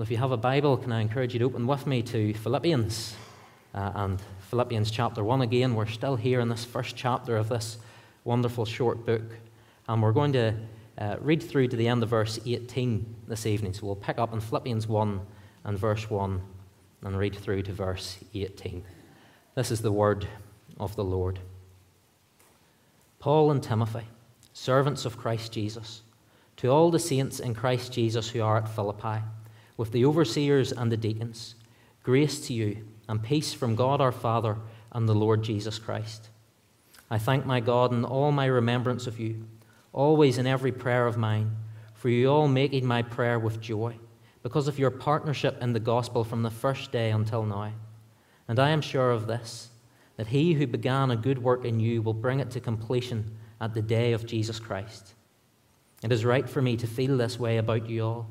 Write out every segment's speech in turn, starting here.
Well, if you have a Bible, can I encourage you to open with me to Philippians uh, and Philippians chapter 1 again. We're still here in this first chapter of this wonderful short book, and we're going to uh, read through to the end of verse 18 this evening. So we'll pick up in Philippians 1 and verse 1 and read through to verse 18. This is the word of the Lord. Paul and Timothy, servants of Christ Jesus, to all the saints in Christ Jesus who are at Philippi, with the overseers and the deacons, grace to you and peace from God our Father and the Lord Jesus Christ. I thank my God in all my remembrance of you, always in every prayer of mine, for you all making my prayer with joy, because of your partnership in the gospel from the first day until now. And I am sure of this that he who began a good work in you will bring it to completion at the day of Jesus Christ. It is right for me to feel this way about you all,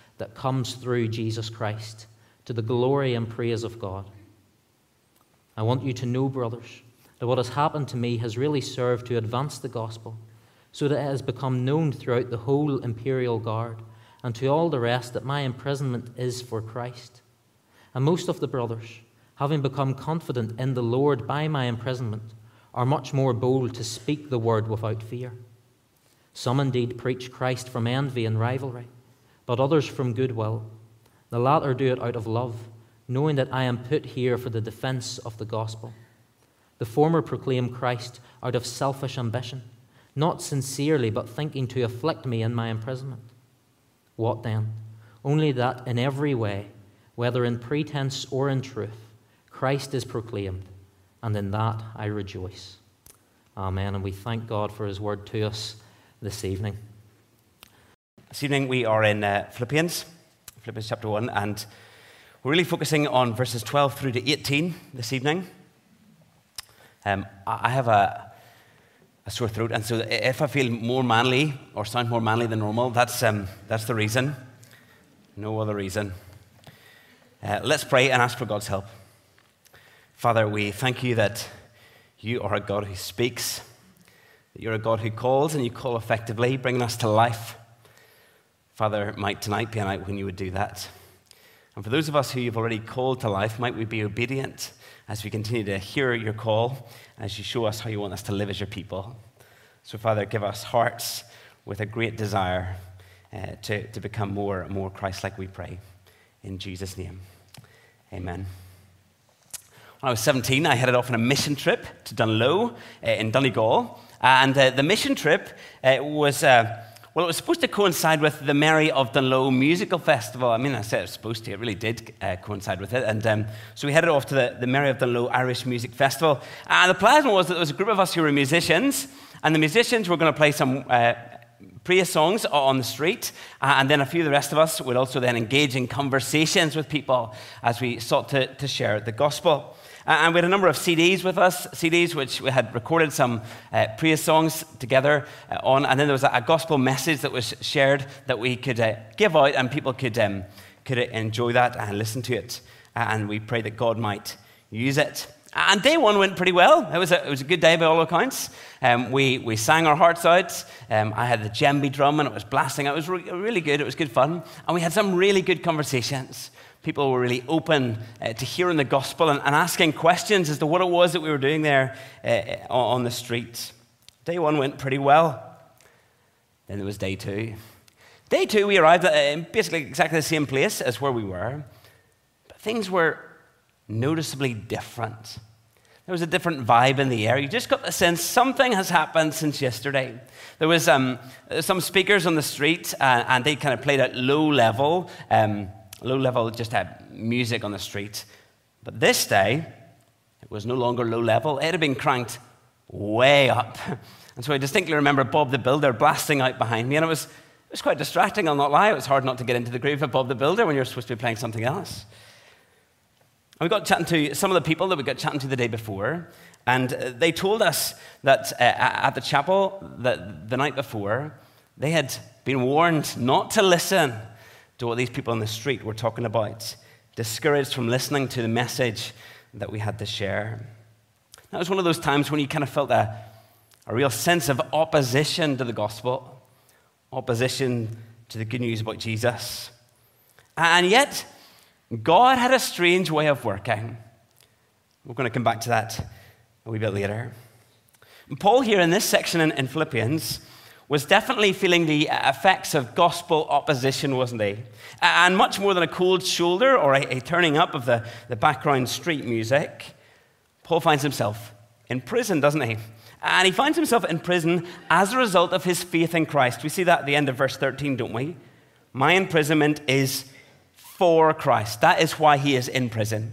that comes through Jesus Christ, to the glory and praise of God. I want you to know, brothers, that what has happened to me has really served to advance the gospel, so that it has become known throughout the whole imperial guard, and to all the rest that my imprisonment is for Christ. And most of the brothers, having become confident in the Lord by my imprisonment, are much more bold to speak the word without fear. Some indeed preach Christ from envy and rivalry, but others from goodwill. The latter do it out of love, knowing that I am put here for the defense of the gospel. The former proclaim Christ out of selfish ambition, not sincerely, but thinking to afflict me in my imprisonment. What then? Only that in every way, whether in pretense or in truth, Christ is proclaimed, and in that I rejoice. Amen. And we thank God for his word to us this evening. This evening we are in uh, Philippians, Philippians chapter 1, and we're really focusing on verses 12 through to 18 this evening. Um, I have a, a, sore throat, and so if I feel more manly or sound more manly than normal, that's, um, that's the reason. No other reason. Uh, let's pray and ask for God's help. Father, we thank you that you are a God who speaks, that you're a God who calls and you call effectively, bringing us to life. Father, might tonight be a night when you would do that. And for those of us who you've already called to life, might we be obedient as we continue to hear your call, as you show us how you want us to live as your people. So, Father, give us hearts with a great desire uh, to, to become more and more Christ like, we pray. In Jesus' name, amen. When I was 17, I headed off on a mission trip to Dungloe uh, in Donegal. And uh, the mission trip uh, was, uh, well, it was supposed to coincide with the Mary of Dungloe Musical Festival. I mean, I said it was supposed to, it really did uh, coincide with it. And um, so we headed off to the, the Mary of Dungloe Irish Music Festival. And the plan was that there was a group of us who were musicians, and the musicians were going to play some uh, praise songs on the street, uh, and then a few of the rest of us would also then engage in conversations with people as we sought to, to share the gospel. Uh, and we had a number of CDs with us, CDs which we had recorded some uh, praise songs together uh, on. And then there was a, a, gospel message that was shared that we could uh, give out and people could, um, could enjoy that and listen to it. Uh, and we pray that God might use it. And day one went pretty well. It was a, it was a good day by all accounts. Um, we, we sang our hearts out. Um, I had the djembe drum and it was blasting. It was re- really good. It was good fun. And we had some really good conversations people were really open uh, to hearing the gospel and, and, asking questions as to what it was that we were doing there uh, on the streets. Day one went pretty well. Then there was day two. Day two, we arrived at uh, basically exactly the same place as where we were, but things were noticeably different. There was a different vibe in the air. You just got the sense something has happened since yesterday. There was um, some speakers on the street, uh, and they kind of played at low level. Um, low level, just had music on the street. But this day, it was no longer low level, it had been cranked way up. And so I distinctly remember Bob the Builder blasting out behind me, and it was, it was quite distracting, I'll not lie. It was hard not to get into the groove of Bob the Builder when you're supposed to be playing something else. And we got chatting to some of the people that we got chatting to the day before, and uh, they told us that uh, at the chapel that the night before, they had been warned not to listen to what these people on the street were talking about, discouraged from listening to the message that we had to share. That was one of those times when you kind of felt a, a real sense of opposition to the gospel, opposition to the good news about Jesus. And yet, God had a strange way of working. We're going to come back to that a wee bit later. Paul, here in this section in, in Philippians, was definitely feeling the effects of gospel opposition, wasn't he? And much more than a cold shoulder or a, a turning up of the, the background street music, Paul finds himself in prison, doesn't he? And he finds himself in prison as a result of his faith in Christ. We see that at the end of verse 13, don't we? My imprisonment is for Christ. That is why he is in prison.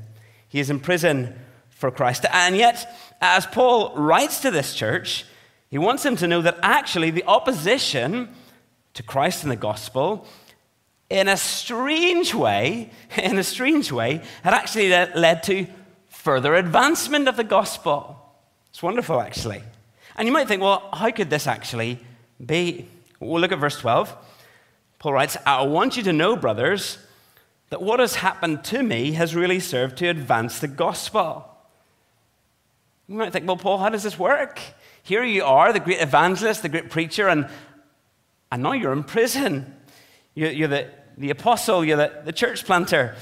He is in prison for Christ. And yet, as Paul writes to this church, he wants him to know that actually the opposition to Christ and the gospel, in a strange way, in a strange way, had actually led to further advancement of the gospel. It's wonderful, actually. And you might think, well, how could this actually be? Well, look at verse 12. Paul writes, I want you to know, brothers, that what has happened to me has really served to advance the gospel. You might think, well, Paul, how does this work? Here you are, the great evangelist, the great preacher, and, and now you're in prison. You're, you're the, the apostle, you're the, the church planter,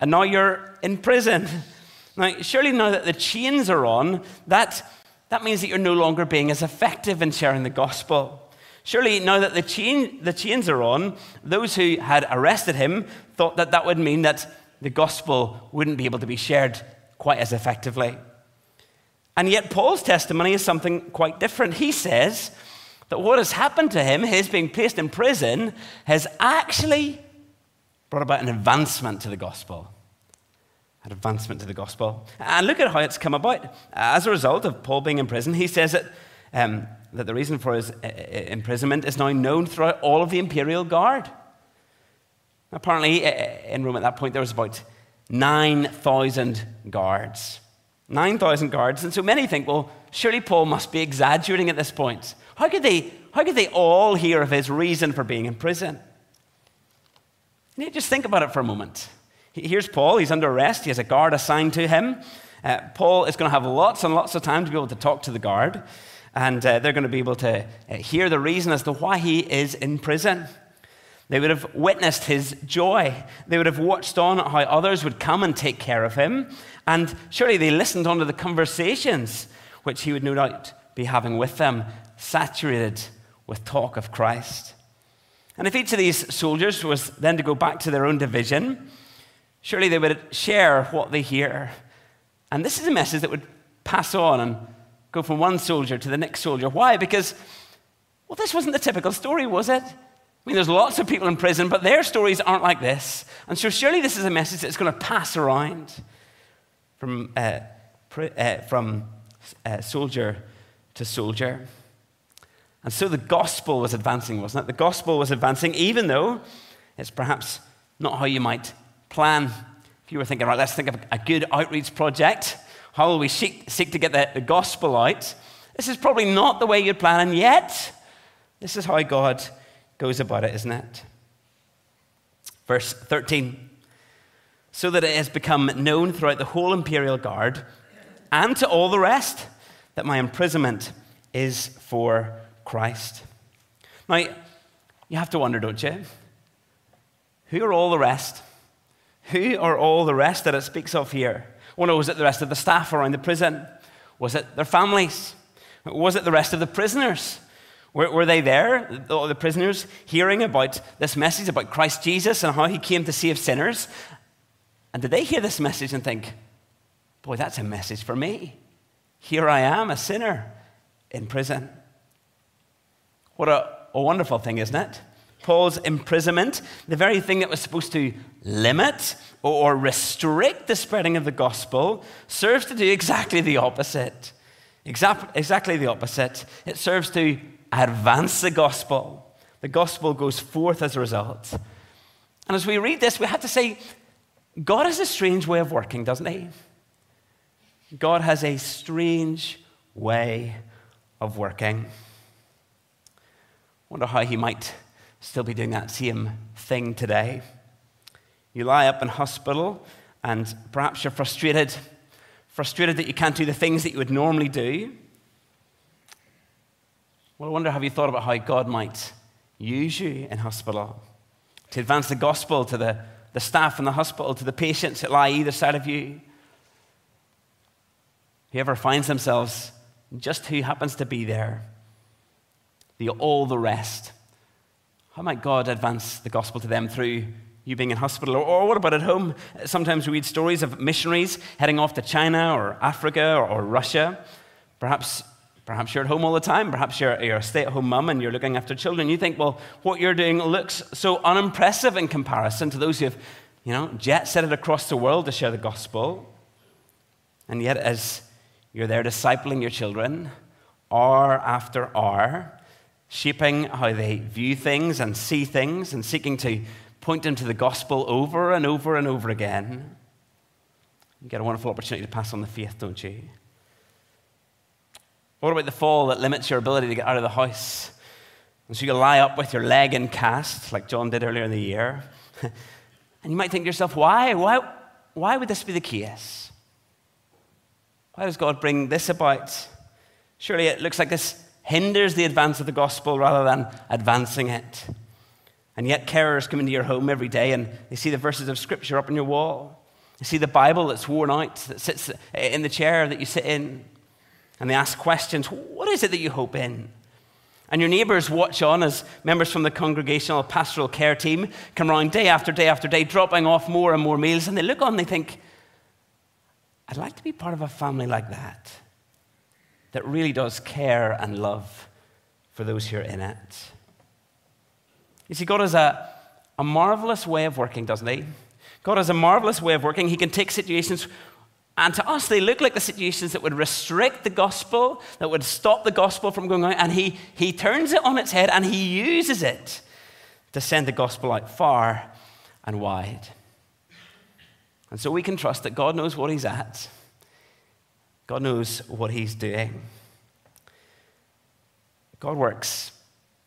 and now you're in prison. Now, surely now that the chains are on, that, that means that you're no longer being as effective in sharing the gospel. Surely now that the, chain, the chains are on, those who had arrested him thought that that would mean that the gospel wouldn't be able to be shared quite as effectively. And yet, Paul's testimony is something quite different. He says that what has happened to him, his being placed in prison, has actually brought about an advancement to the gospel. An advancement to the gospel. And look at how it's come about. As a result of Paul being in prison, he says that, um, that the reason for his uh, uh imprisonment is now known throughout all of the imperial guard. Apparently, uh, in Rome at that point, there was about 9,000 guards. 9,000 guards. And so many think, well, surely Paul must be exaggerating at this point. How could they, how could they all hear of his reason for being in prison? You just think about it for a moment. Here's Paul, he's under arrest, he has a guard assigned to him. Uh, Paul is going to have lots and lots of time to be able to talk to the guard, and uh, they're going to be able to uh, hear the reason as to why he is in prison. They would have witnessed his joy. They would have watched on how others would come and take care of him. And surely they listened on to the conversations which he would no doubt be having with them, saturated with talk of Christ. And if each of these soldiers was then to go back to their own division, surely they would share what they hear. And this is a message that would pass on and go from one soldier to the next soldier. Why? Because, well, this wasn't the typical story, was it? I mean, there's lots of people in prison, but their stories aren't like this. And so, surely this is a message that's going to pass around from, uh, uh, from uh, soldier to soldier. And so the gospel was advancing, wasn't it? The gospel was advancing, even though it's perhaps not how you might plan. If you were thinking, right, let's think of a good outreach project. How will we seek, seek to get the, the gospel out? This is probably not the way you'd plan, and yet, this is how God goes about it, isn't it? Verse 13 so that it has become known throughout the whole imperial guard and to all the rest that my imprisonment is for Christ. Now, you have to wonder, don't you? Who are all the rest? Who are all the rest that it speaks of here? Well, was it the rest of the staff around the prison? Was it their families? Was it the rest of the prisoners? Were, were they there, all the prisoners, hearing about this message about Christ Jesus and how he came to save sinners and did they hear this message and think, boy, that's a message for me? Here I am, a sinner in prison. What a, a wonderful thing, isn't it? Paul's imprisonment, the very thing that was supposed to limit or restrict the spreading of the gospel, serves to do exactly the opposite. Exactly the opposite. It serves to advance the gospel. The gospel goes forth as a result. And as we read this, we have to say, God has a strange way of working, doesn't he? God has a strange way of working. Wonder how he might still be doing that same thing today. You lie up in hospital and perhaps you're frustrated, frustrated that you can't do the things that you would normally do. Well, I wonder have you thought about how God might use you in hospital to advance the gospel to the, the staff in the hospital, to the patients that lie either side of you? Whoever finds themselves just who happens to be there, the all the rest. How might God advance the gospel to them through you being in hospital? Or, or, what about at home? Sometimes we read stories of missionaries heading off to China or Africa or, or Russia. Perhaps, perhaps you're at home all the time. Perhaps you're, you're a stay at home mum and you're looking after children. You think, well, what you're doing looks so unimpressive in comparison to those who have, you know, jet set it across the world to share the gospel. And yet, as you're there discipling your children, hour after hour, shaping how they view things and see things, and seeking to point them to the gospel over and over and over again. You get a wonderful opportunity to pass on the faith, don't you? What about the fall that limits your ability to get out of the house? And so you lie up with your leg in cast, like John did earlier in the year. and you might think to yourself, why? Why, why would this be the case? Why does God bring this about? Surely it looks like this hinders the advance of the gospel rather than advancing it. And yet, carers come into your home every day and they see the verses of Scripture up on your wall. They see the Bible that's worn out, that sits in the chair that you sit in. And they ask questions What is it that you hope in? And your neighbours watch on as members from the congregational pastoral care team come around day after day after day, dropping off more and more meals. And they look on and they think, I'd like to be part of a family like that, that really does care and love for those who are in it. You see, God has a, a marvelous way of working, doesn't He? God has a marvelous way of working. He can take situations, and to us, they look like the situations that would restrict the gospel, that would stop the gospel from going out, and He, he turns it on its head and He uses it to send the gospel out far and wide. And so we can trust that God knows what He's at, God knows what He's doing. God works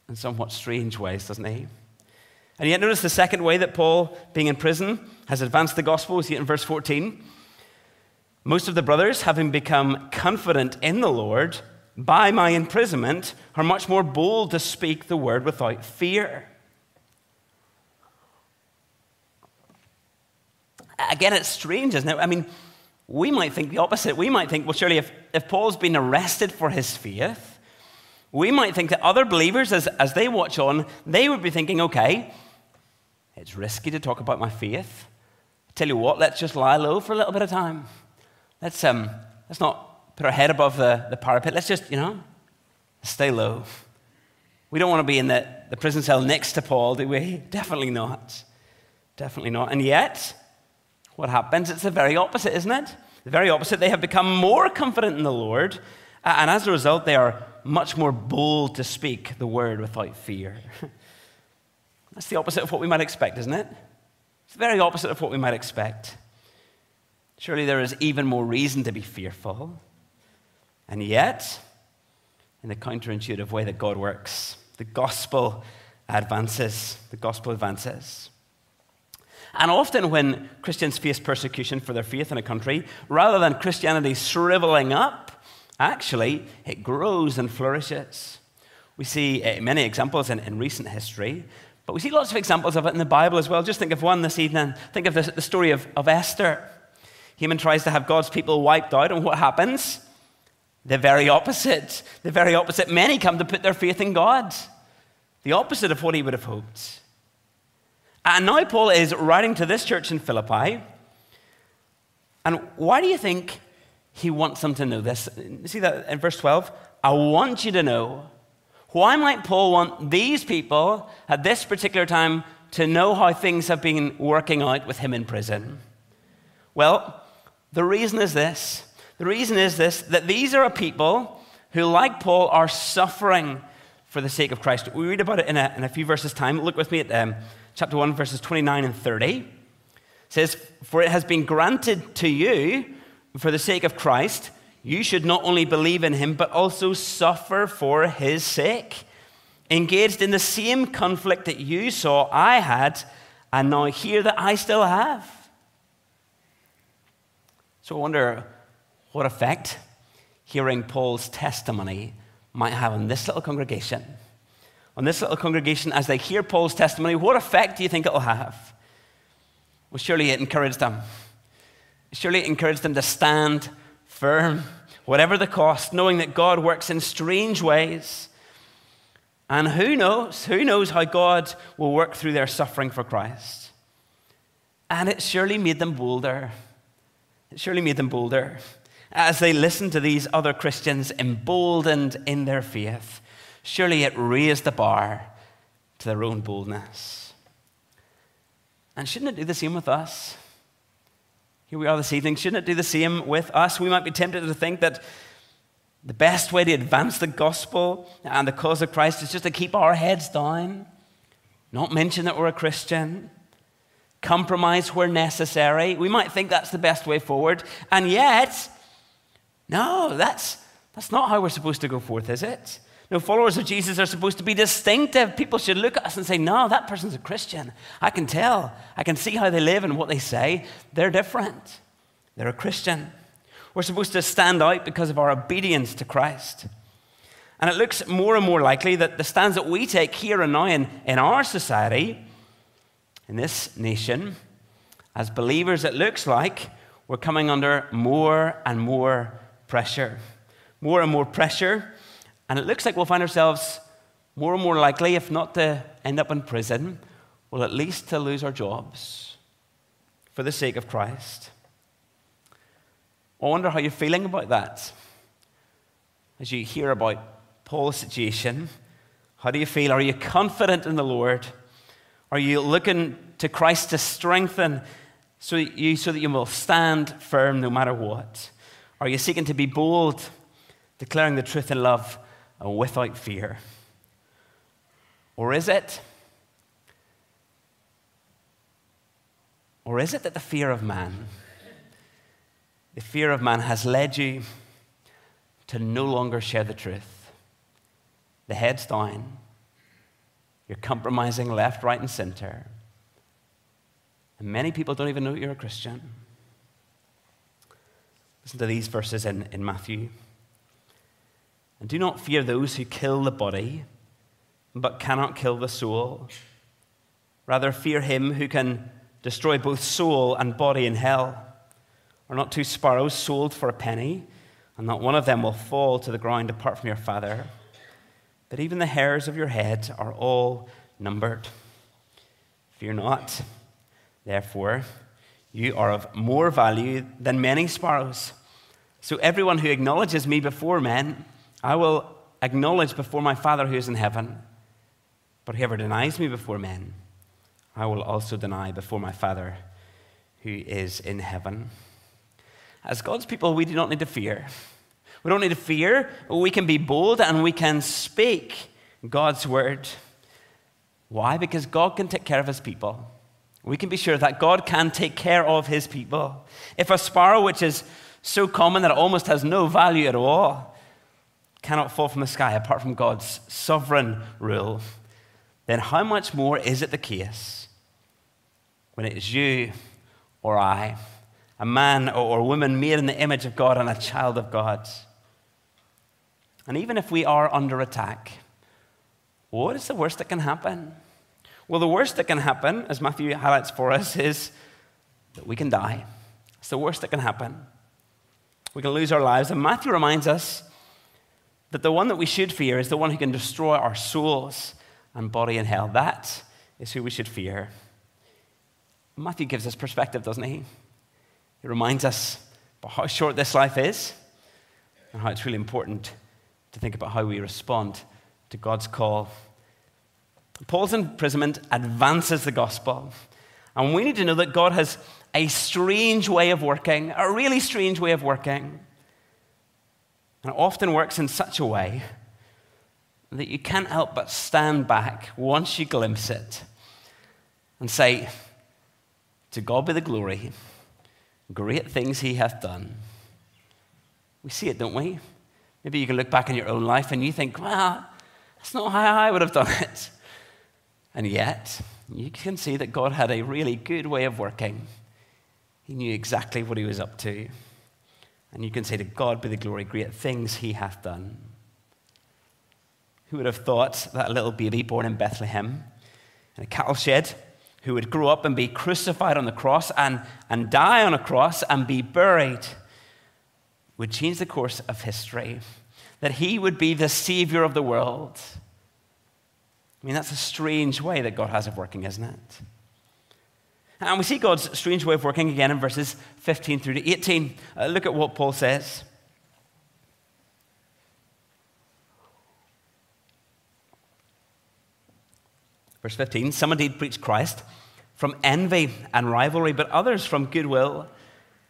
in somewhat strange ways, doesn't He? And yet, notice the second way that Paul, being in prison, has advanced the gospel. We see it in verse 14. Most of the brothers, having become confident in the Lord by my imprisonment, are much more bold to speak the word without fear. again, it's strange, isn't it? I mean, we might think the opposite. We might think, well, surely if, if Paul's been arrested for his faith, we might think that other believers, as, as they watch on, they would be thinking, okay, it's risky to talk about my faith. tell you what, let's just lie low for a little bit of time. Let's, um, let's not put our head above the, the parapet. Let's just, you know, stay low. We don't want to be in the, the prison cell next to Paul, do we? Definitely not. Definitely not. And yet, what happens? It's the very opposite, isn't it? The very opposite. They have become more confident in the Lord, and as a result, they are much more bold to speak the word without fear. That's the opposite of what we might expect, isn't it? It's the very opposite of what we might expect. Surely there is even more reason to be fearful. And yet, in the counterintuitive way that God works, the gospel advances. The gospel advances. And often, when Christians face persecution for their faith in a country, rather than Christianity shriveling up, actually, it grows and flourishes. We see uh, many examples in, in, recent history, but we see lots of examples of it in the Bible as well. Just think of one this evening. Think of this, the story of, of Esther. Haman tries to have God's people wiped out, and what happens? The very opposite. The very opposite. Many come to put their faith in God. The opposite of what he would have hoped. And now Paul is writing to this church in Philippi. And why do you think he wants them to know this? See that in verse 12? I want you to know. Why might Paul want these people at this particular time to know how things have been working out with him in prison? Well, the reason is this. The reason is this that these are a people who, like Paul, are suffering for the sake of Christ. We read about it in a, in a few verses' time. Look with me at um, chapter 1, verses 29 and 30. It says, For it has been granted to you, for the sake of Christ, you should not only believe in him, but also suffer for his sake. Engaged in the same conflict that you saw I had, and now hear that I still have. So I wonder what effect hearing Paul's testimony might have on this little congregation. On this little congregation, as they hear Paul's testimony, what effect do you think it'll have? Well, surely it encouraged them. Surely it encouraged them to stand firm, whatever the cost, knowing that God works in strange ways. And who knows? Who knows how God will work through their suffering for Christ? And it surely made them bolder. Surely made them bolder as they listened to these other Christians emboldened in their faith. Surely it raised the bar to their own boldness. And shouldn't it do the same with us? Here we are this evening. Shouldn't it do the same with us? We might be tempted to think that the best way to advance the gospel and the cause of Christ is just to keep our heads down, not mention that we're a Christian, compromise where necessary. We might think that's the best way forward. And yet, no, that's, that's not how we're supposed to go forth, is it? No, followers of Jesus are supposed to be distinctive. People should look at us and say, No, that person's a Christian. I can tell. I can see how they live and what they say. They're different. They're a Christian. We're supposed to stand out because of our obedience to Christ. And it looks more and more likely that the stands that we take here and now in, in our society, in this nation, as believers, it looks like we're coming under more and more pressure. More and more pressure. And it looks like we'll find ourselves more and more likely, if not to end up in prison, well, at least to lose our jobs for the sake of Christ. I wonder how you're feeling about that. As you hear about Paul's situation, how do you feel? Are you confident in the Lord? Are you looking to Christ to strengthen so you, so that you will stand firm no matter what? Are you seeking to be bold, declaring the truth in love and without fear? Or is it? Or is it that the fear of man, the fear of man has led you to no longer share the truth? The head's down. You're compromising left, right, and center. And many people don't even know you're a Christian. Listen to these verses in, in Matthew. And do not fear those who kill the body, but cannot kill the soul. Rather, fear him who can destroy both soul and body in hell. Are not two sparrows sold for a penny, and not one of them will fall to the ground apart from your Father? But even the hairs of your head are all numbered. Fear not, therefore you are of more value than many sparrows. So everyone who acknowledges me before men, I will acknowledge before my Father who is in heaven. But whoever denies me before men, I will also deny before my Father who is in heaven. As God's people, we do not need to fear. We don't need to fear. We can be bold and we can speak God's word. Why? Because God can take care of his people. We can be sure that God can take care of his people. If a sparrow, which is so common that it almost has no value at all, cannot fall from the sky apart from God's sovereign rule, then how much more is it the case when it is you or I, a man or woman made in the image of God and a child of God? And even if we are under attack, what is the worst that can happen? Well, the worst that can happen, as Matthew highlights for us, is that we can die. It's the worst that can happen. We can lose our lives. And Matthew reminds us that the one that we should fear is the one who can destroy our souls and body in hell. That is who we should fear. Matthew gives us perspective, doesn't he? He reminds us about how short this life is and how it's really important to think about how we respond to God's call Paul's imprisonment advances the gospel. And we need to know that God has a strange way of working, a really strange way of working. And it often works in such a way that you can't help but stand back once you glimpse it and say, To God be the glory, great things he hath done. We see it, don't we? Maybe you can look back in your own life and you think, well, that's not how I would have done it. And yet, you can see that God had a really good way of working. He knew exactly what he was up to. And you can say, To God be the glory, great things he hath done. Who would have thought that a little baby born in Bethlehem in a cattle shed, who would grow up and be crucified on the cross and, and die on a cross and be buried, would change the course of history? That he would be the savior of the world. I mean, that's a strange way that God has of working, isn't it? And we see God's strange way of working again in verses 15 through to 18. Uh, look at what Paul says. Verse 15 Some indeed preach Christ from envy and rivalry, but others from goodwill.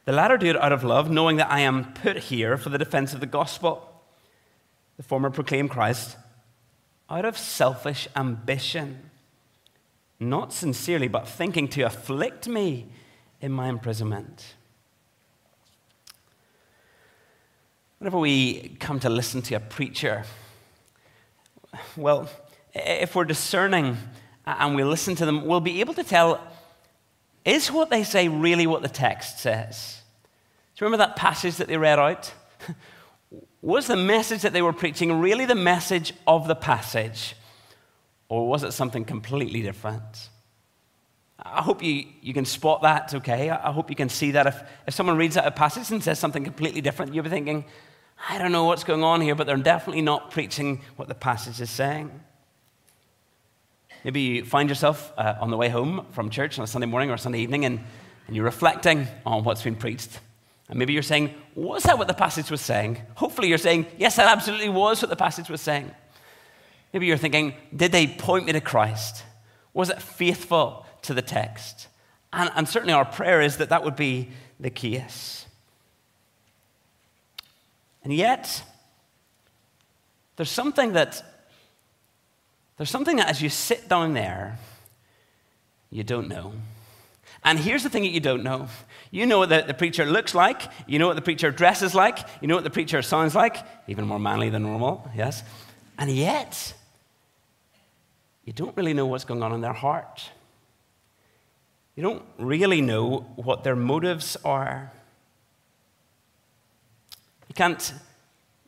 The latter do it out of love, knowing that I am put here for the defense of the gospel. The former proclaim Christ out of selfish ambition not sincerely, but thinking to afflict me in my imprisonment. Whenever we come to listen to a preacher, well, if we're discerning and we listen to them, we'll be able to tell is what they say really what the text says? Do you remember that passage that they read out? Was the message that they were preaching really the message of the passage? Or was it something completely different? I hope you, you can spot that, okay? I hope you can see that. If, if someone reads out a passage and says something completely different, you'll be thinking, I don't know what's going on here, but they're definitely not preaching what the passage is saying. Maybe you find yourself uh, on the way home from church on a Sunday morning or Sunday evening and, and you're reflecting on what's been preached. And maybe you're saying, Was that what the passage was saying? Hopefully, you're saying, Yes, that absolutely was what the passage was saying. Maybe you're thinking, did they point me to Christ? Was it faithful to the text? And, and certainly our prayer is that that would be the case. And yet, there's something that there's something that as you sit down there, you don't know. And here's the thing that you don't know. You know what the, preacher looks like, you know what the preacher dresses like, you know what the preacher sounds like, even more manly than normal, yes? And yet, you don't really know what's going on in their heart. You don't really know what their motives are. You can't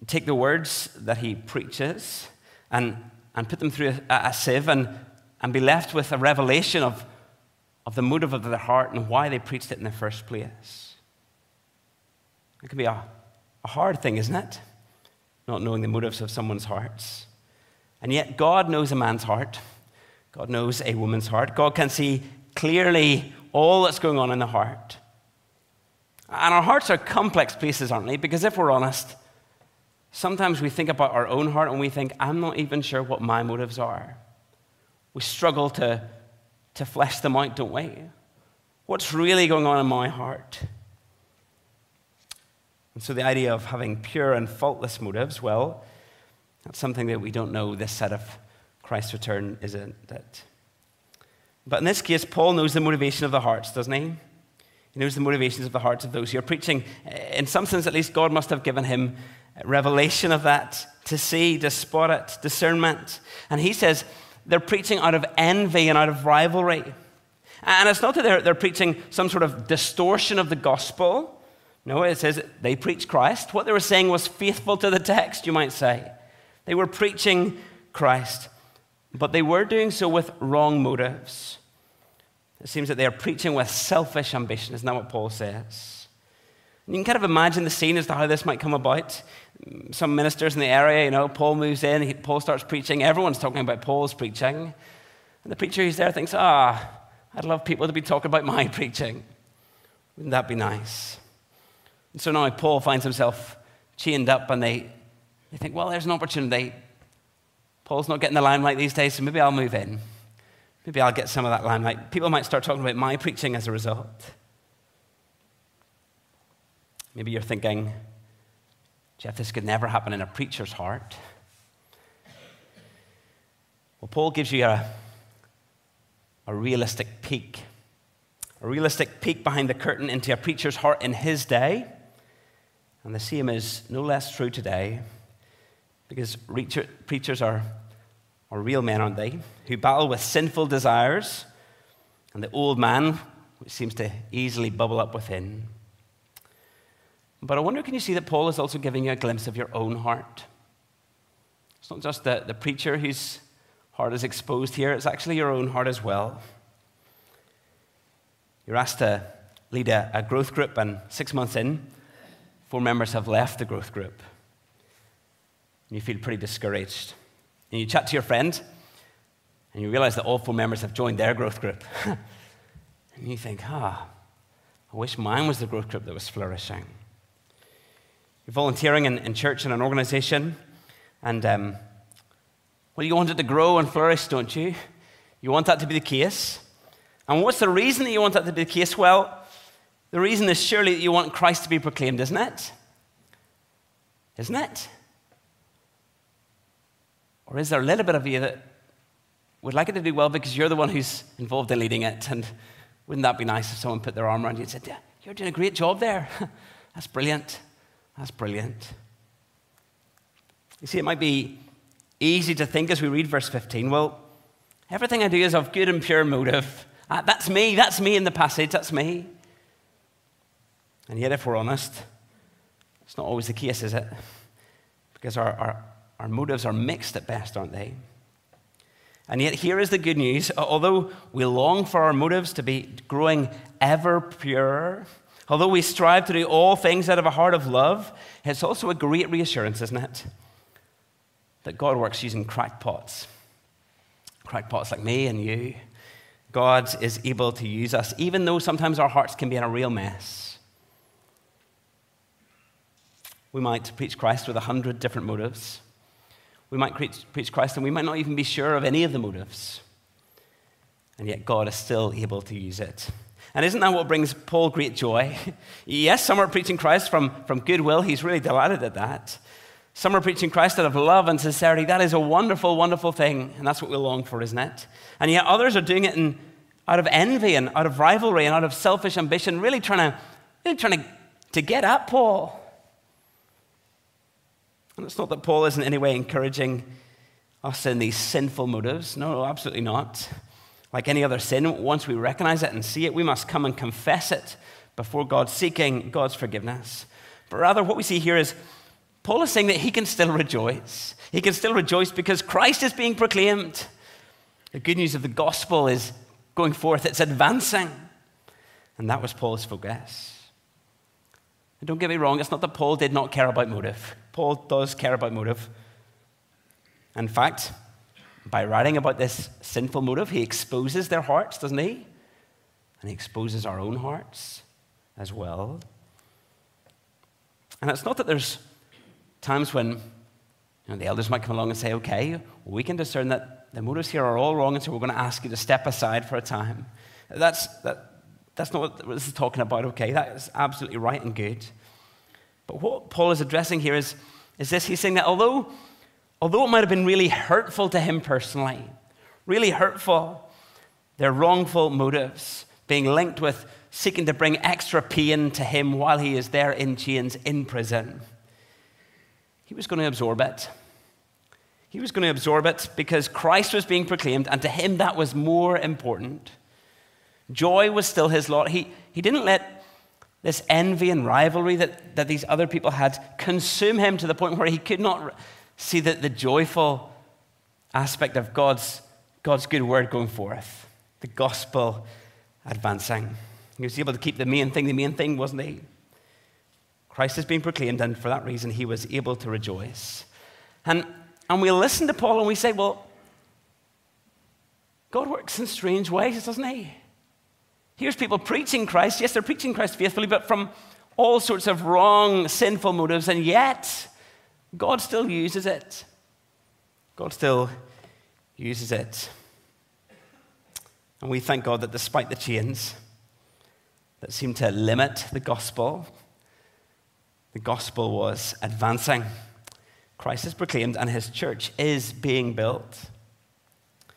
take the words that he preaches and, and put them through a, a sieve and, and be left with a revelation of, of the motive of their heart and why they preached it in the first place. It can be a, a hard thing, isn't it? Not knowing the motives of someone's hearts. And yet, God knows a man's heart. God knows a woman's heart. God can see clearly all that's going on in the heart. And our hearts are complex places, aren't they? Because if we're honest, sometimes we think about our own heart and we think, I'm not even sure what my motives are. We struggle to, to flesh them out, don't we? What's really going on in my heart? And so the idea of having pure and faultless motives, well, that's something that we don't know this set of Christ's return, isn't it? But in this case, Paul knows the motivation of the hearts, doesn't he? He knows the motivations of the hearts of those who are preaching. Uh, in some sense, at least, God must have given him revelation of that to see, to spot it, discernment. And he says they're preaching out of envy and out of rivalry. And it's not that they're, they're preaching some sort of distortion of the gospel. No, it says they preach Christ. What they were saying was faithful to the text, you might say. They were preaching Christ, but they were doing so with wrong motives. It seems that they are preaching with selfish ambition. Isn't that what Paul says? And you can kind of imagine the scene as to how this might come about. Some ministers in the area, you know, Paul moves in, he, Paul starts preaching. Everyone's talking about Paul's preaching. And the preacher who's there thinks, ah, I'd love people to be talking about my preaching. Wouldn't that be nice? And so now Paul finds himself chained up, and they, they think, well, there's an opportunity. Paul's not getting the limelight these days, so maybe I'll move in. Maybe I'll get some of that limelight. People might start talking about my preaching as a result. Maybe you're thinking, Jeff, this could never happen in a preacher's heart. Well, Paul gives you a, a realistic peek, a realistic peek behind the curtain into a preacher's heart in his day. And the same is no less true today because preachers are, are real men, aren't they? Who battle with sinful desires and the old man, which seems to easily bubble up within. But I wonder can you see that Paul is also giving you a glimpse of your own heart? It's not just the, the preacher whose heart is exposed here, it's actually your own heart as well. You're asked to lead a, a growth group, and six months in, four members have left the growth group. And you feel pretty discouraged. And you chat to your friend, and you realize that all four members have joined their growth group. and you think, ah, I wish mine was the growth group that was flourishing. You're volunteering in, in church in an organization, and um, well, you want it to grow and flourish, don't you? You want that to be the case. And what's the reason that you want that to be the case? Well, the reason is surely that you want Christ to be proclaimed, isn't it? Isn't it? Or is there a little bit of you that would like it to do well because you're the one who's involved in leading it. And wouldn't that be nice if someone put their arm around you and said, yeah, You're doing a great job there. That's brilliant. That's brilliant. You see, it might be easy to think as we read verse 15, well, everything I do is of good and pure motive. Uh, that's me. That's me in the passage. That's me. And yet, if we're honest, it's not always the case, is it? Because our, our, our motives are mixed at best, aren't they? And yet, here is the good news. Although we long for our motives to be growing ever purer, although we strive to do all things out of a heart of love, it's also a great reassurance, isn't it? That God works using crackpots. Crackpots like me and you. God is able to use us, even though sometimes our hearts can be in a real mess. We might preach Christ with a hundred different motives. We might preach Christ and we might not even be sure of any of the motives. And yet God is still able to use it. And isn't that what brings Paul great joy? yes, some are preaching Christ from, from goodwill. He's really delighted at that. Some are preaching Christ out of love and sincerity. That is a wonderful, wonderful thing. And that's what we long for, isn't it? And yet others are doing it in, out of envy and out of rivalry and out of selfish ambition, really trying to, really trying to, to get at Paul. And it's not that Paul is in any way encouraging us in these sinful motives. No, absolutely not. Like any other sin, once we recognize it and see it, we must come and confess it before God, seeking God's forgiveness. But rather, what we see here is Paul is saying that he can still rejoice. He can still rejoice because Christ is being proclaimed. The good news of the gospel is going forth, it's advancing. And that was Paul's focus. And don't get me wrong, it's not that Paul did not care about motive. Paul does care about motive. In fact, by writing about this sinful motive, he exposes their hearts, doesn't he? And he exposes our own hearts as well. And it's not that there's times when you know, the elders might come along and say, okay, we can discern that the motives here are all wrong, and so we're going to ask you to step aside for a time. That's, that, that's not what this is talking about, okay? That is absolutely right and good. But what Paul is addressing here is, is this he's saying that although, although it might have been really hurtful to him personally, really hurtful, their wrongful motives being linked with seeking to bring extra pain to him while he is there in chains in prison, he was going to absorb it. He was going to absorb it because Christ was being proclaimed, and to him that was more important. Joy was still his lot. He, he didn't let this envy and rivalry that, that these other people had consume him to the point where he could not see that the joyful aspect of God's, God's good word going forth, the gospel advancing. He was able to keep the main thing the main thing, wasn't he? Christ is being proclaimed, and for that reason, he was able to rejoice. And, and we listen to Paul and we say, well, God works in strange ways, doesn't he? Here's people preaching Christ. Yes, they're preaching Christ faithfully, but from all sorts of wrong, sinful motives, and yet God still uses it. God still uses it. And we thank God that despite the chains that seem to limit the gospel, the gospel was advancing. Christ is proclaimed, and his church is being built. I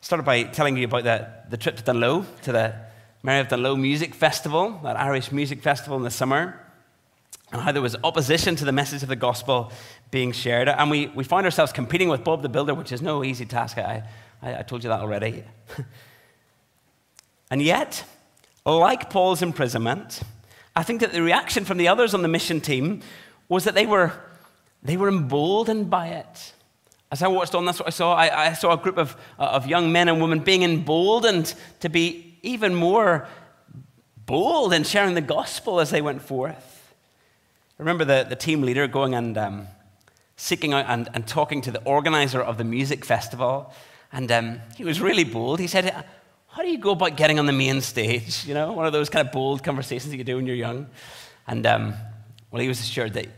started by telling you about the, the trip to Dungloe, to the Mary of Dungloe Music Festival, that Irish music festival in the summer, and how there was opposition to the message of the gospel being shared. And we, we found ourselves competing with Bob the Builder, which is no easy task. I, I, I told you that already. and yet, like Paul's imprisonment, I think that the reaction from the others on the mission team was that they were, they were emboldened by it. As I watched on, that's what I saw. I, I saw a group of, of young men and women being emboldened to be even more bold in sharing the gospel as they went forth. I remember the, the team leader going and um, seeking out and, and talking to the organizer of the music festival. And um, he was really bold. He said, How do you go about getting on the main stage? You know, one of those kind of bold conversations that you do when you're young. And um, well, he was assured that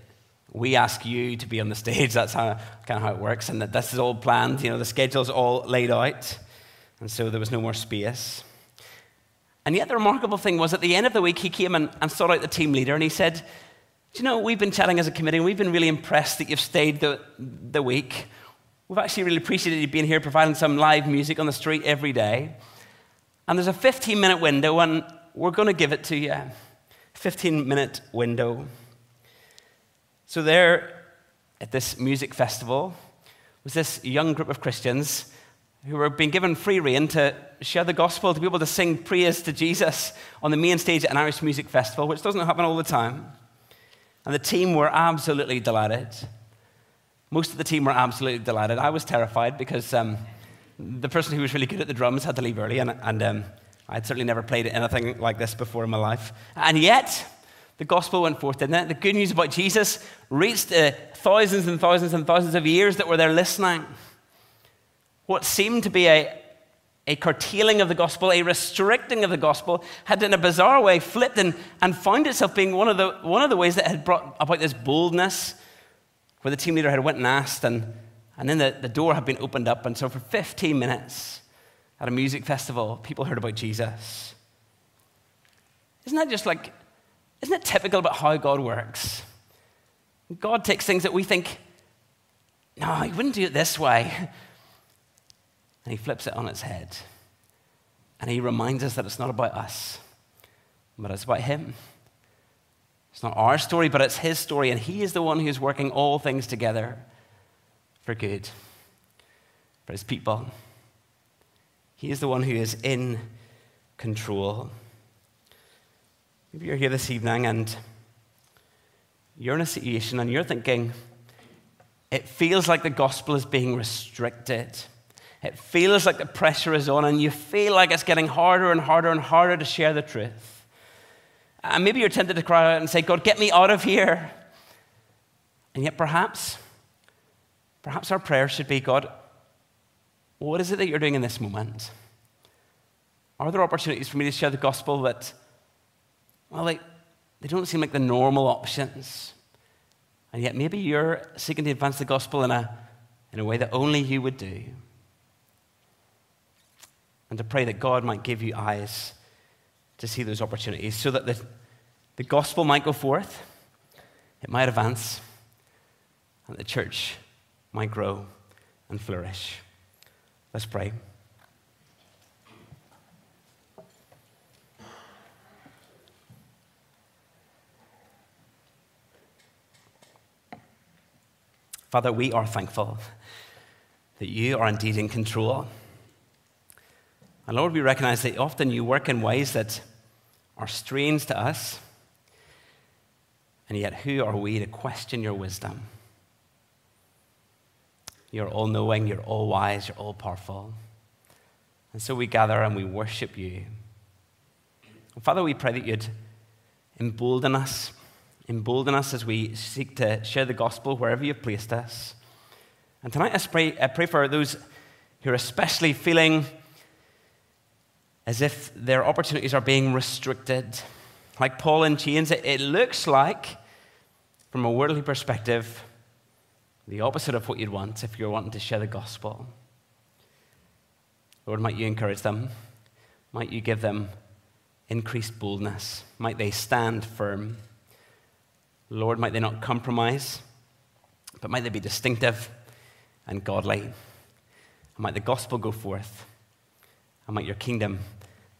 we ask you to be on the stage. That's how, kind of how it works. And that this is all planned. You know, the schedule's all laid out. And so there was no more space. And yet the remarkable thing was at the end of the week, he came and, and sought out the team leader and he said, Do you know, we've been chatting as a committee and we've been really impressed that you've stayed the, the week. We've actually really appreciated you being here providing some live music on the street every day. And there's a 15 minute window and we're going to give it to you. 15 minute window. So, there at this music festival was this young group of Christians who were being given free rein to share the gospel, to be able to sing praise to Jesus on the main stage at an Irish music festival, which doesn't happen all the time. And the team were absolutely delighted. Most of the team were absolutely delighted. I was terrified because um, the person who was really good at the drums had to leave early, and, and um, I'd certainly never played anything like this before in my life. And yet, the gospel went forth, didn't it? The good news about Jesus reached uh, thousands and thousands and thousands of ears that were there listening. What seemed to be a, a curtailing of the gospel, a restricting of the gospel, had in a bizarre way flipped and, and found itself being one of, the, one of the ways that had brought about this boldness, where the team leader had went and asked, and, and then the, the door had been opened up. And so for 15 minutes at a music festival, people heard about Jesus. Isn't that just like isn't it typical about how God works? God takes things that we think, no, he wouldn't do it this way. And he flips it on its head. And he reminds us that it's not about us, but it's about him. It's not our story, but it's his story. And he is the one who's working all things together for good, for his people. He is the one who is in control. Maybe you're here this evening and you're in a situation and you're thinking, it feels like the gospel is being restricted. It feels like the pressure is on, and you feel like it's getting harder and harder and harder to share the truth. And maybe you're tempted to cry out and say, God, get me out of here. And yet, perhaps, perhaps our prayer should be, God, what is it that you're doing in this moment? Are there opportunities for me to share the gospel that well, like, they don't seem like the normal options. And yet, maybe you're seeking to advance the gospel in a, in a way that only you would do. And to pray that God might give you eyes to see those opportunities so that the, the gospel might go forth, it might advance, and the church might grow and flourish. Let's pray. Father, we are thankful that you are indeed in control. And Lord, we recognize that often you work in ways that are strange to us. And yet, who are we to question your wisdom? You're all knowing, you're all wise, you're all powerful. And so we gather and we worship you. And Father, we pray that you'd embolden us embolden us as we seek to share the gospel wherever you've placed us. And tonight I pray, I pray for those who are especially feeling as if their opportunities are being restricted. Like Paul in chains, it, it looks like, from a worldly perspective, the opposite of what you'd want if you're wanting to share the gospel. Lord, might you encourage them? Might you give them increased boldness? Might they stand firm? Lord, might they not compromise, but might they be distinctive and godly. And might the gospel go forth and might your kingdom